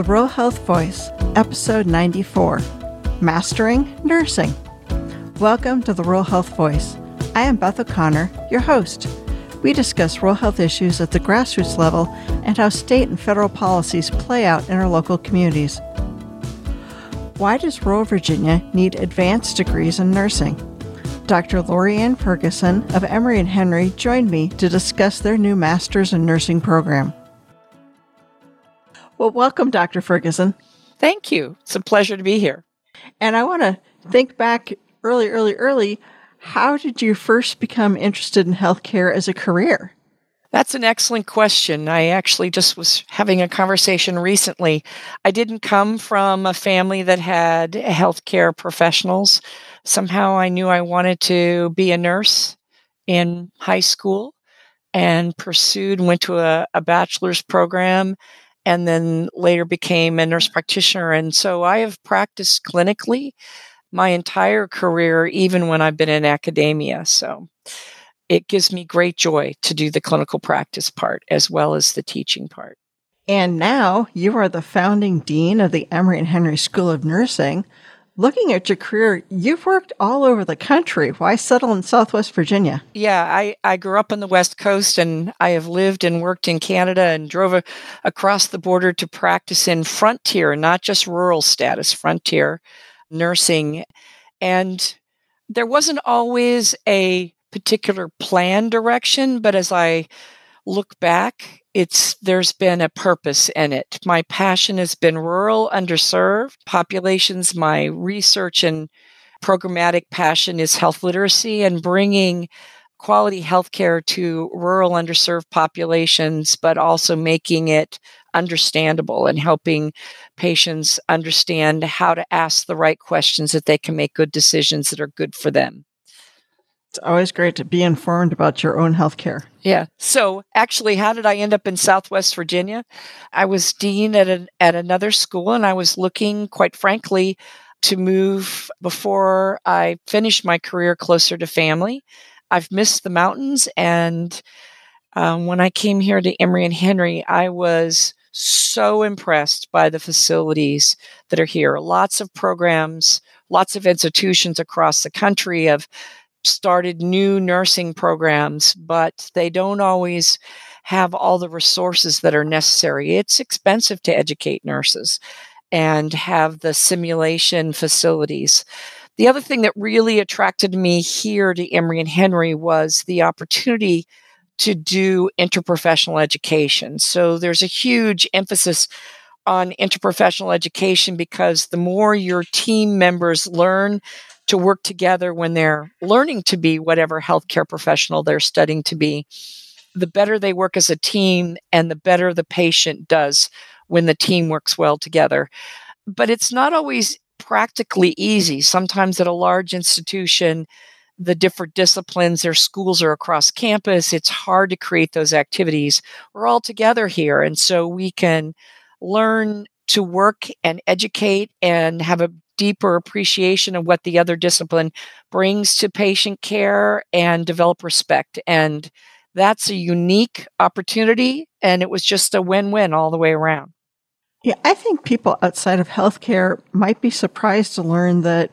The Rural Health Voice, Episode 94 Mastering Nursing. Welcome to the Rural Health Voice. I am Beth O'Connor, your host. We discuss rural health issues at the grassroots level and how state and federal policies play out in our local communities. Why does rural Virginia need advanced degrees in nursing? Dr. Laurie Anne Ferguson of Emory and Henry joined me to discuss their new Masters in Nursing program. Well, welcome, Dr. Ferguson. Thank you. It's a pleasure to be here. And I want to think back early, early, early. How did you first become interested in healthcare as a career? That's an excellent question. I actually just was having a conversation recently. I didn't come from a family that had healthcare professionals. Somehow I knew I wanted to be a nurse in high school and pursued, went to a, a bachelor's program, and then later became a nurse practitioner. And so I have practiced clinically my entire career, even when I've been in academia. So it gives me great joy to do the clinical practice part as well as the teaching part. And now you are the founding dean of the Emory and Henry School of Nursing. Looking at your career, you've worked all over the country. Why settle in Southwest Virginia? Yeah, I, I grew up on the West Coast and I have lived and worked in Canada and drove a, across the border to practice in frontier, not just rural status, frontier nursing. And there wasn't always a particular plan direction, but as I look back, it's there's been a purpose in it. My passion has been rural underserved populations. My research and programmatic passion is health literacy and bringing quality healthcare to rural underserved populations, but also making it understandable and helping patients understand how to ask the right questions that they can make good decisions that are good for them. It's always great to be informed about your own health care. Yeah. So, actually, how did I end up in Southwest Virginia? I was dean at an, at another school, and I was looking, quite frankly, to move before I finished my career closer to family. I've missed the mountains, and um, when I came here to Emory and Henry, I was so impressed by the facilities that are here. Lots of programs, lots of institutions across the country have started new nursing programs, but they don't always have all the resources that are necessary. It's expensive to educate nurses and have the simulation facilities. The other thing that really attracted me here to Emory and Henry was the opportunity to do interprofessional education. So there's a huge emphasis on interprofessional education because the more your team members learn to work together when they're learning to be whatever healthcare professional they're studying to be, the better they work as a team and the better the patient does when the team works well together. But it's not always practically easy. Sometimes at a large institution, the different disciplines, their schools are across campus. It's hard to create those activities. We're all together here. And so we can learn to work and educate and have a deeper appreciation of what the other discipline brings to patient care and develop respect. And that's a unique opportunity. And it was just a win win all the way around. Yeah, I think people outside of healthcare might be surprised to learn that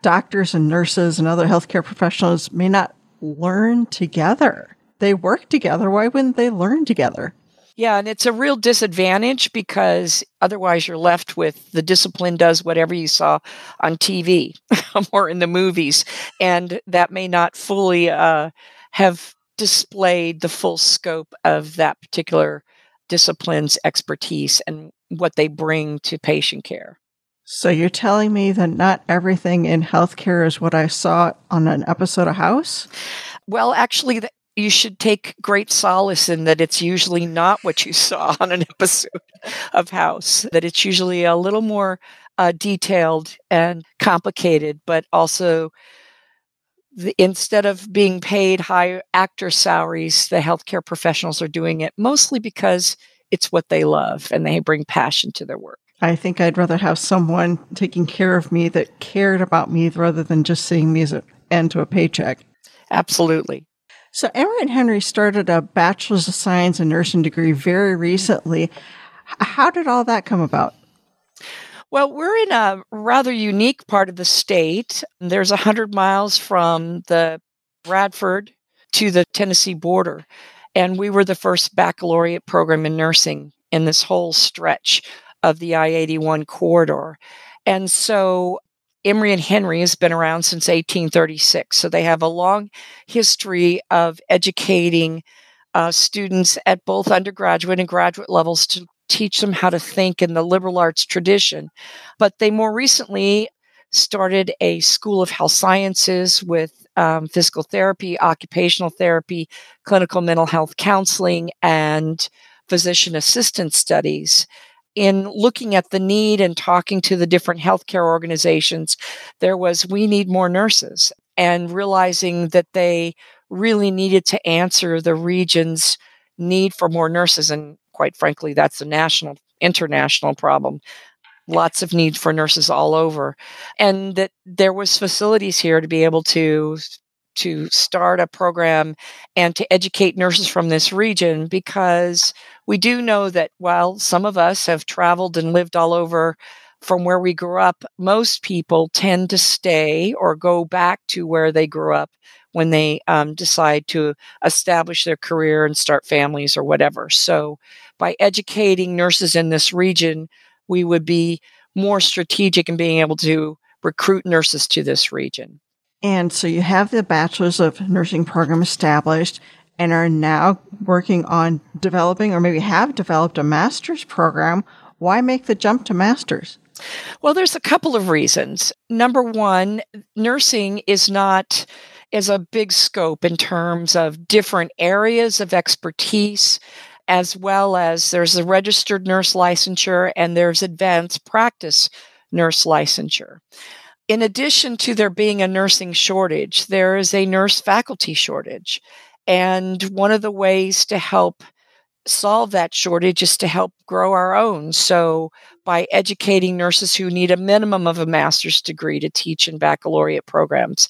doctors and nurses and other healthcare professionals may not learn together. They work together. Why wouldn't they learn together? Yeah, and it's a real disadvantage because otherwise you're left with the discipline does whatever you saw on TV or in the movies, and that may not fully uh, have displayed the full scope of that particular discipline's expertise and what they bring to patient care. So you're telling me that not everything in healthcare is what I saw on an episode of House? Well, actually, you should take great solace in that it's usually not what you saw on an episode of House, that it's usually a little more uh, detailed and complicated, but also the, instead of being paid high actor salaries, the healthcare professionals are doing it mostly because it's what they love and they bring passion to their work. I think I'd rather have someone taking care of me that cared about me rather than just seeing me as an end to a paycheck. Absolutely. So, and Henry started a Bachelor's of Science in Nursing degree very recently. How did all that come about? Well, we're in a rather unique part of the state. There's 100 miles from the Radford to the Tennessee border. And we were the first baccalaureate program in nursing in this whole stretch of the I 81 corridor. And so Emory and Henry has been around since 1836. So they have a long history of educating uh, students at both undergraduate and graduate levels to teach them how to think in the liberal arts tradition. But they more recently started a School of Health Sciences with um, physical therapy, occupational therapy, clinical mental health counseling, and physician assistant studies in looking at the need and talking to the different healthcare organizations, there was we need more nurses and realizing that they really needed to answer the region's need for more nurses. And quite frankly, that's a national, international problem. Lots of need for nurses all over. And that there was facilities here to be able to to start a program and to educate nurses from this region because we do know that while some of us have traveled and lived all over from where we grew up, most people tend to stay or go back to where they grew up when they um, decide to establish their career and start families or whatever. So, by educating nurses in this region, we would be more strategic in being able to recruit nurses to this region. And so you have the Bachelor's of Nursing program established and are now working on developing or maybe have developed a master's program. Why make the jump to master's? Well, there's a couple of reasons. Number one, nursing is not is a big scope in terms of different areas of expertise as well as there's a registered nurse licensure and there's advanced practice nurse licensure in addition to there being a nursing shortage, there is a nurse faculty shortage. And one of the ways to help solve that shortage is to help grow our own. So, by educating nurses who need a minimum of a master's degree to teach in baccalaureate programs.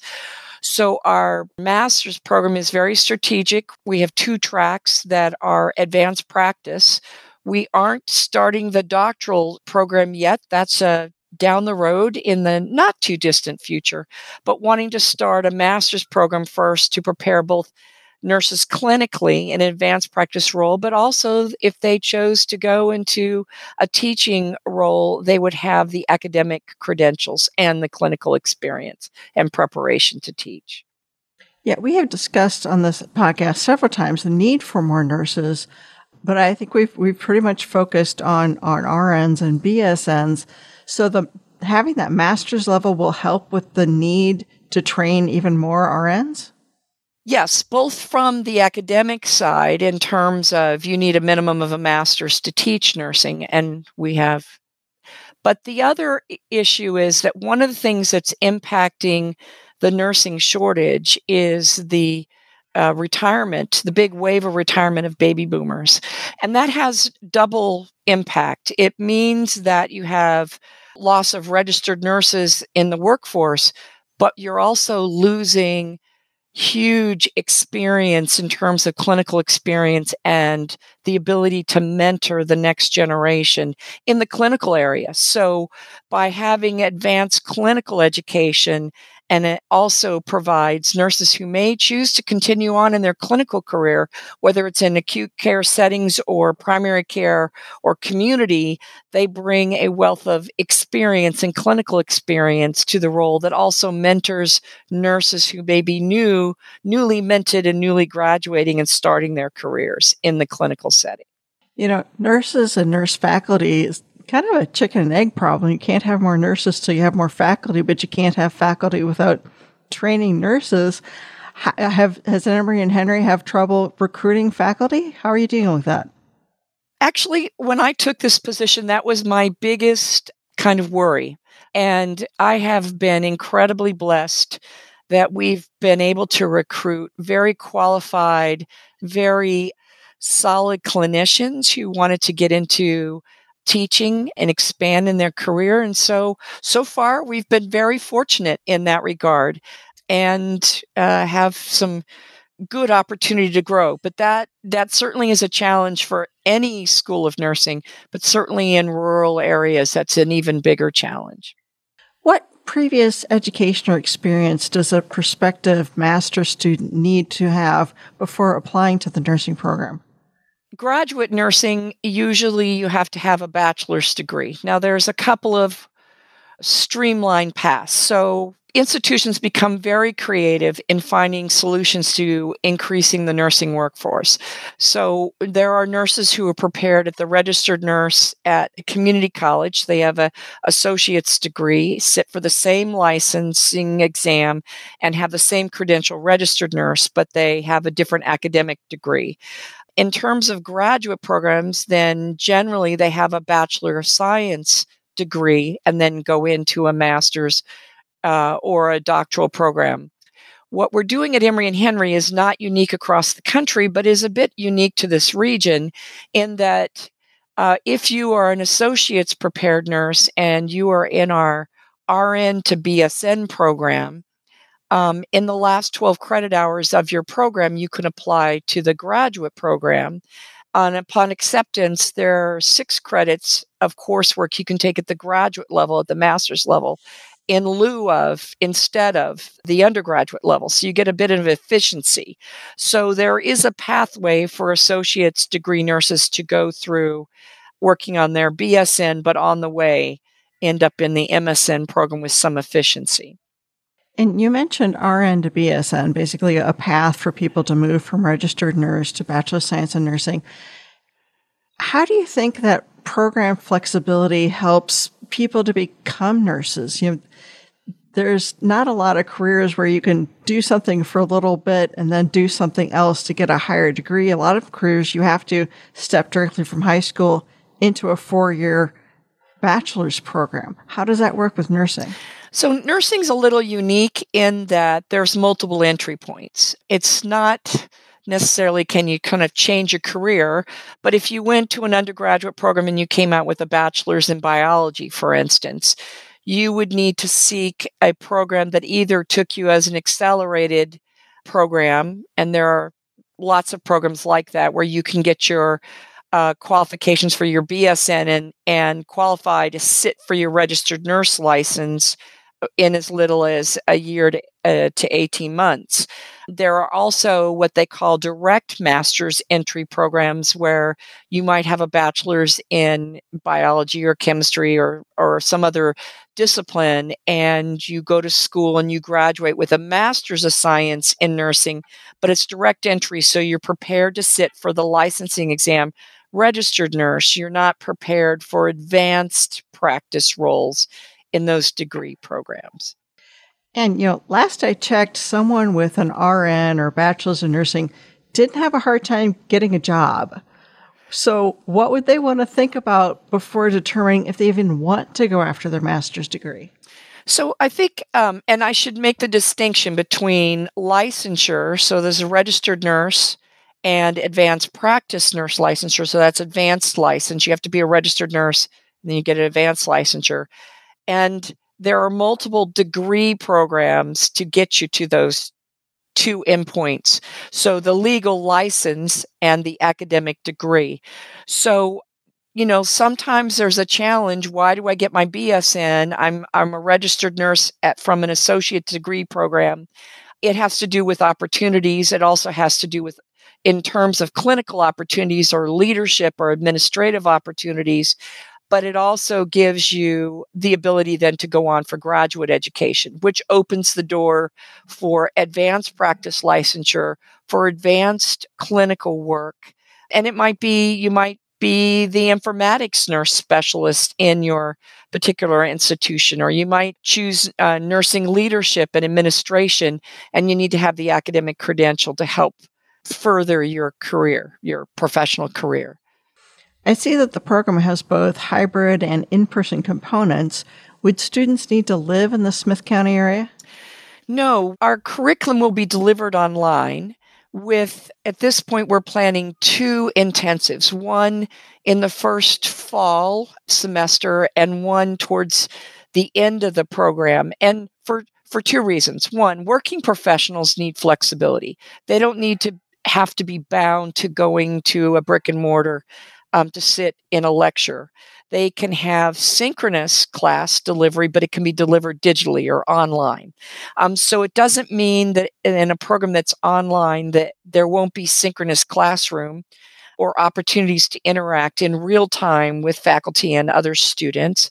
So, our master's program is very strategic. We have two tracks that are advanced practice. We aren't starting the doctoral program yet. That's a down the road in the not too distant future, but wanting to start a master's program first to prepare both nurses clinically in an advanced practice role, but also if they chose to go into a teaching role, they would have the academic credentials and the clinical experience and preparation to teach. Yeah, we have discussed on this podcast several times the need for more nurses, but I think we've we've pretty much focused on on RNs and BSNs. So the having that master's level will help with the need to train even more RNs? Yes, both from the academic side in terms of you need a minimum of a master's to teach nursing, and we have. But the other issue is that one of the things that's impacting the nursing shortage is the uh, retirement, the big wave of retirement of baby boomers. And that has double impact. It means that you have loss of registered nurses in the workforce, but you're also losing huge experience in terms of clinical experience and the ability to mentor the next generation in the clinical area. So, by having advanced clinical education and it also provides nurses who may choose to continue on in their clinical career, whether it's in acute care settings or primary care or community, they bring a wealth of experience and clinical experience to the role that also mentors nurses who may be new, newly mentored and newly graduating and starting their careers in the clinical setting. You know, nurses and nurse faculty kind of a chicken and egg problem. You can't have more nurses till you have more faculty, but you can't have faculty without training nurses. Have has Emory and Henry have trouble recruiting faculty? How are you dealing with that? Actually, when I took this position, that was my biggest kind of worry. And I have been incredibly blessed that we've been able to recruit very qualified, very solid clinicians who wanted to get into teaching and expand in their career. And so, so far, we've been very fortunate in that regard and uh, have some good opportunity to grow. But that that certainly is a challenge for any school of nursing, but certainly in rural areas, that's an even bigger challenge. What previous educational experience does a prospective master student need to have before applying to the nursing program? Graduate nursing, usually you have to have a bachelor's degree. Now, there's a couple of streamlined paths. So, institutions become very creative in finding solutions to increasing the nursing workforce. So there are nurses who are prepared at the registered nurse at community college. They have a associate's degree, sit for the same licensing exam and have the same credential registered nurse, but they have a different academic degree. In terms of graduate programs, then generally they have a Bachelor of Science degree and then go into a master's uh, or a doctoral program. What we're doing at Emory and Henry is not unique across the country, but is a bit unique to this region in that uh, if you are an associate's prepared nurse and you are in our RN to BSN program, um, in the last 12 credit hours of your program, you can apply to the graduate program. And upon acceptance, there are six credits of coursework you can take at the graduate level, at the master's level in lieu of, instead of the undergraduate level. So you get a bit of efficiency. So there is a pathway for associate's degree nurses to go through working on their BSN, but on the way end up in the MSN program with some efficiency. And you mentioned RN to BSN, basically a path for people to move from registered nurse to Bachelor of Science in Nursing. How do you think that program flexibility helps people to become nurses? You know, there's not a lot of careers where you can do something for a little bit and then do something else to get a higher degree. A lot of careers you have to step directly from high school into a four year bachelor's program. How does that work with nursing? So, nursing's a little unique in that there's multiple entry points. It's not necessarily can you kind of change your career, but if you went to an undergraduate program and you came out with a bachelor's in biology, for instance, you would need to seek a program that either took you as an accelerated program, and there are lots of programs like that where you can get your uh, qualifications for your BSN and and qualify to sit for your registered nurse license in as little as a year to, uh, to 18 months. There are also what they call direct master's entry programs where you might have a bachelor's in biology or chemistry or, or some other discipline, and you go to school and you graduate with a master's of science in nursing, but it's direct entry, so you're prepared to sit for the licensing exam. Registered nurse, you're not prepared for advanced practice roles in those degree programs. And, you know, last I checked, someone with an RN or bachelor's in nursing didn't have a hard time getting a job. So, what would they want to think about before determining if they even want to go after their master's degree? So, I think, um, and I should make the distinction between licensure, so there's a registered nurse, and advanced practice nurse licensure. So, that's advanced license. You have to be a registered nurse, and then you get an advanced licensure. And there are multiple degree programs to get you to those two endpoints. So the legal license and the academic degree. So you know sometimes there's a challenge why do i get my bsn i'm i'm a registered nurse at from an associate degree program it has to do with opportunities it also has to do with in terms of clinical opportunities or leadership or administrative opportunities but it also gives you the ability then to go on for graduate education, which opens the door for advanced practice licensure, for advanced clinical work. And it might be, you might be the informatics nurse specialist in your particular institution, or you might choose uh, nursing leadership and administration, and you need to have the academic credential to help further your career, your professional career. I see that the program has both hybrid and in person components. Would students need to live in the Smyth County area? No, our curriculum will be delivered online. With at this point, we're planning two intensives one in the first fall semester and one towards the end of the program. And for for two reasons. One, working professionals need flexibility. They don't need to have to be bound to going to a brick and mortar um, to sit in a lecture. They can have synchronous class delivery, but it can be delivered digitally or online. Um, so it doesn't mean that in a program that's online that there won't be synchronous classroom or opportunities to interact in real time with faculty and other students.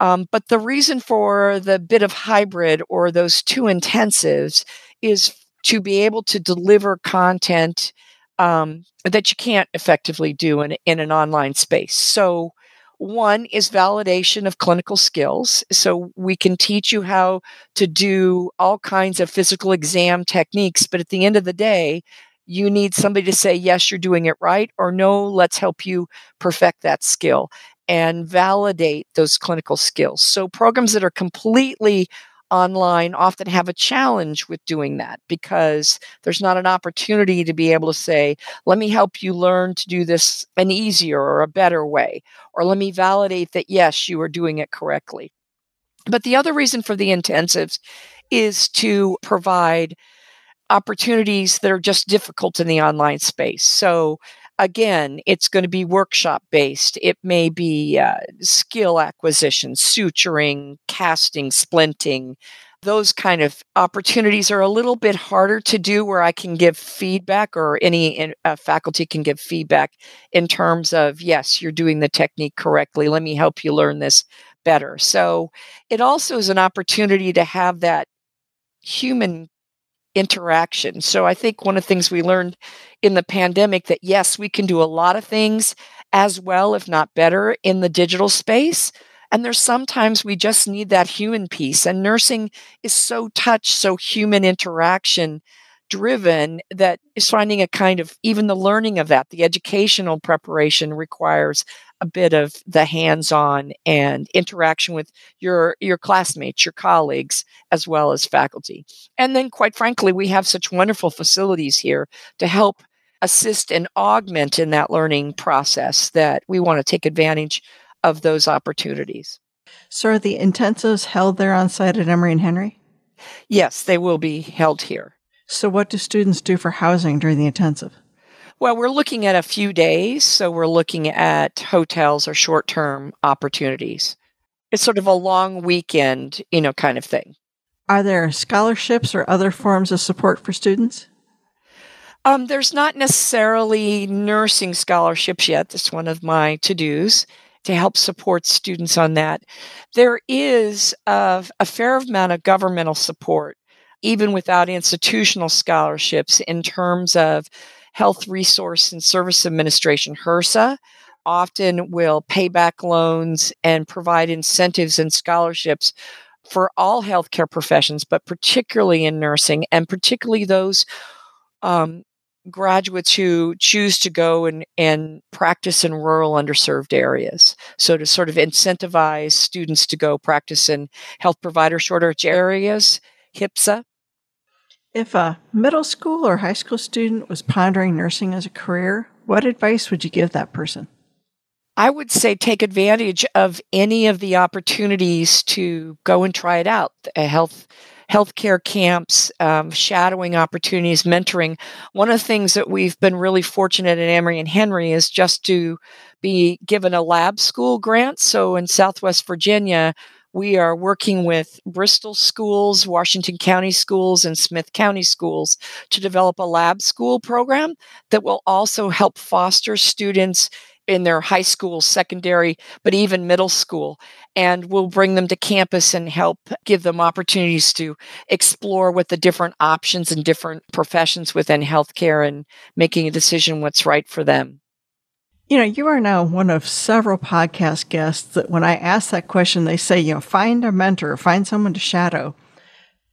Um, but the reason for the bit of hybrid or those two intensives is to be able to deliver content um, that you can't effectively do in, in an online space. So, one is validation of clinical skills. So, we can teach you how to do all kinds of physical exam techniques, but at the end of the day, you need somebody to say, yes, you're doing it right, or no, let's help you perfect that skill and validate those clinical skills. So, programs that are completely online often have a challenge with doing that because there's not an opportunity to be able to say, let me help you learn to do this an easier or a better way, or let me validate that, yes, you are doing it correctly. But the other reason for the intensives is to provide opportunities that are just difficult in the online space. So, again, it's going to be workshop based. It may be uh, skill acquisition, suturing, casting, splinting. Those kind of opportunities are a little bit harder to do where I can give feedback or any uh, faculty can give feedback in terms of, yes, you're doing the technique correctly. Let me help you learn this better. So it also is an opportunity to have that human interaction. So I think one of the things we learned in the pandemic that yes, we can do a lot of things as well, if not better, in the digital space. And there's sometimes we just need that human piece. And nursing is so touch, so human interaction driven that is finding a kind of even the learning of that, the educational preparation requires a bit of the hands-on and interaction with your your classmates, your colleagues, as well as faculty. And then quite frankly, we have such wonderful facilities here to help assist and augment in that learning process that we want to take advantage of those opportunities. So are the intensives held there on site at Emory and Henry? Yes, they will be held here. So what do students do for housing during the intensive? Well, we're looking at a few days. So we're looking at hotels or short term opportunities. It's sort of a long weekend, you know, kind of thing. Are there scholarships or other forms of support for students? Um, there's not necessarily nursing scholarships yet. That's one of my to dos to help support students on that. There is a, a fair amount of governmental support, even without institutional scholarships, in terms of Health Resource and Service Administration, HRSA, often will pay back loans and provide incentives and scholarships for all healthcare professions, but particularly in nursing, and particularly those um, graduates who choose to go and, and practice in rural underserved areas. So, to sort of incentivize students to go practice in health provider shortage areas, HPSA if a middle school or high school student was pondering nursing as a career, what advice would you give that person? I would say take advantage of any of the opportunities to go and try it out. A health healthcare camps, um, shadowing opportunities, mentoring. One of the things that we've been really fortunate at Emory and Henry is just to be given a lab school grant. So in Southwest Virginia, we are working with Bristol schools, Washington County schools, and Smyth County schools to develop a lab school program that will also help foster students in their high school, secondary, but even middle school. And we'll bring them to campus and help give them opportunities to explore what the different options and different professions within healthcare and making a decision what's right for them. You know, you are now one of several podcast guests that when I ask that question, they say, you know, find a mentor, find someone to shadow.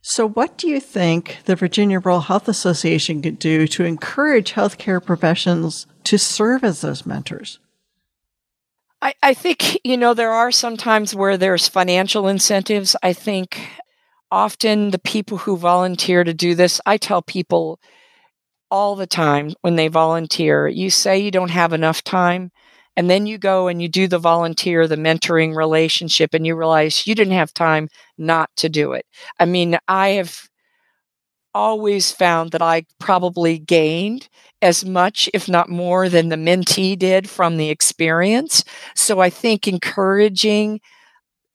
So, what do you think the Virginia Rural Health Association could do to encourage healthcare professionals to serve as those mentors? I, I think, you know, there are some times where there's financial incentives. I think often the people who volunteer to do this, I tell people, all the time when they volunteer. You say you don't have enough time, And then you go and you do the volunteer, the mentoring relationship, and you realize you didn't have time not to do it. I mean, I have always found that I probably gained as much, if not more, than the mentee did from the experience. So I think encouraging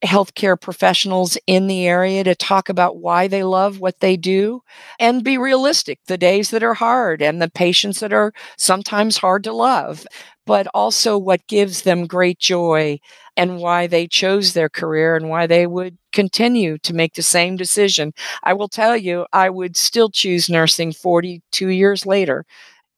healthcare professionals in the area to talk about why they love what they do and be realistic the days that are hard and the patients that are sometimes hard to love but also what gives them great joy and why they chose their career and why they would continue to make the same decision. I will tell you, I would still choose nursing 42 years later.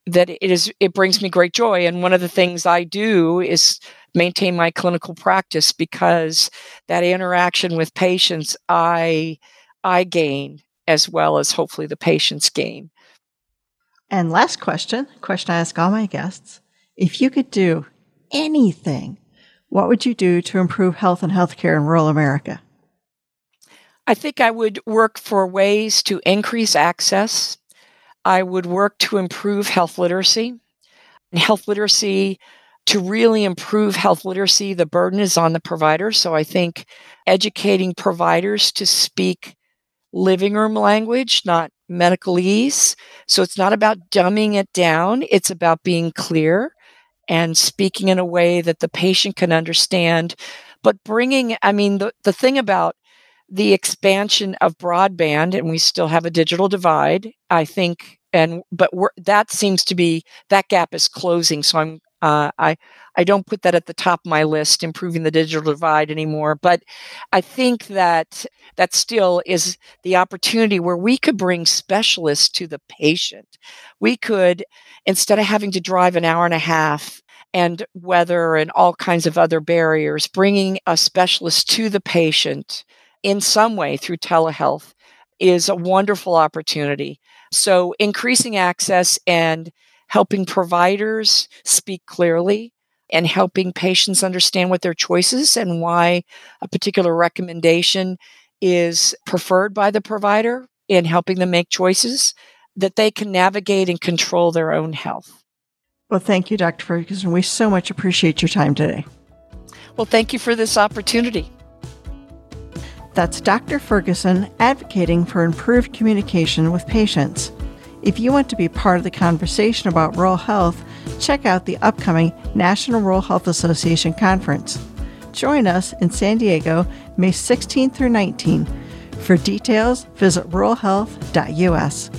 That it is, it brings me great joy. And one of the things I do is maintain my clinical practice because that interaction with patients, I, I gain as well as hopefully the patients gain. And last question, question I ask all my guests. If you could do anything, what would you do to improve health and healthcare in rural America? I think I would work for ways to increase access. I would work to improve health literacy. And health literacy, to really improve health literacy, the burden is on the provider. So I think educating providers to speak living room language, not medicalese. So it's not about dumbing it down, it's about being clear and speaking in a way that the patient can understand. But bringing, I mean, the, the thing about the expansion of broadband, and we still have a digital divide, I think, and but that seems to be that gap is closing. So I'm uh, I I don't put that at the top of my list, improving the digital divide anymore. But I think that that still is the opportunity where we could bring specialists to the patient. We could, instead of having to drive an hour and a half and weather and all kinds of other barriers, bringing a specialist to the patient in some way through telehealth is a wonderful opportunity. So increasing access and helping providers speak clearly and helping patients understand what their choices and why a particular recommendation is preferred by the provider in helping them make choices that they can navigate and control their own health. Well, thank you, Dr. Ferguson. We so much appreciate your time today. Well, thank you for this opportunity. That's Dr. Ferguson advocating for improved communication with patients. If you want to be part of the conversation about rural health, check out the upcoming National Rural Health Association Conference. Join us in San Diego May 16 through 19. For details, visit ruralhealth.us.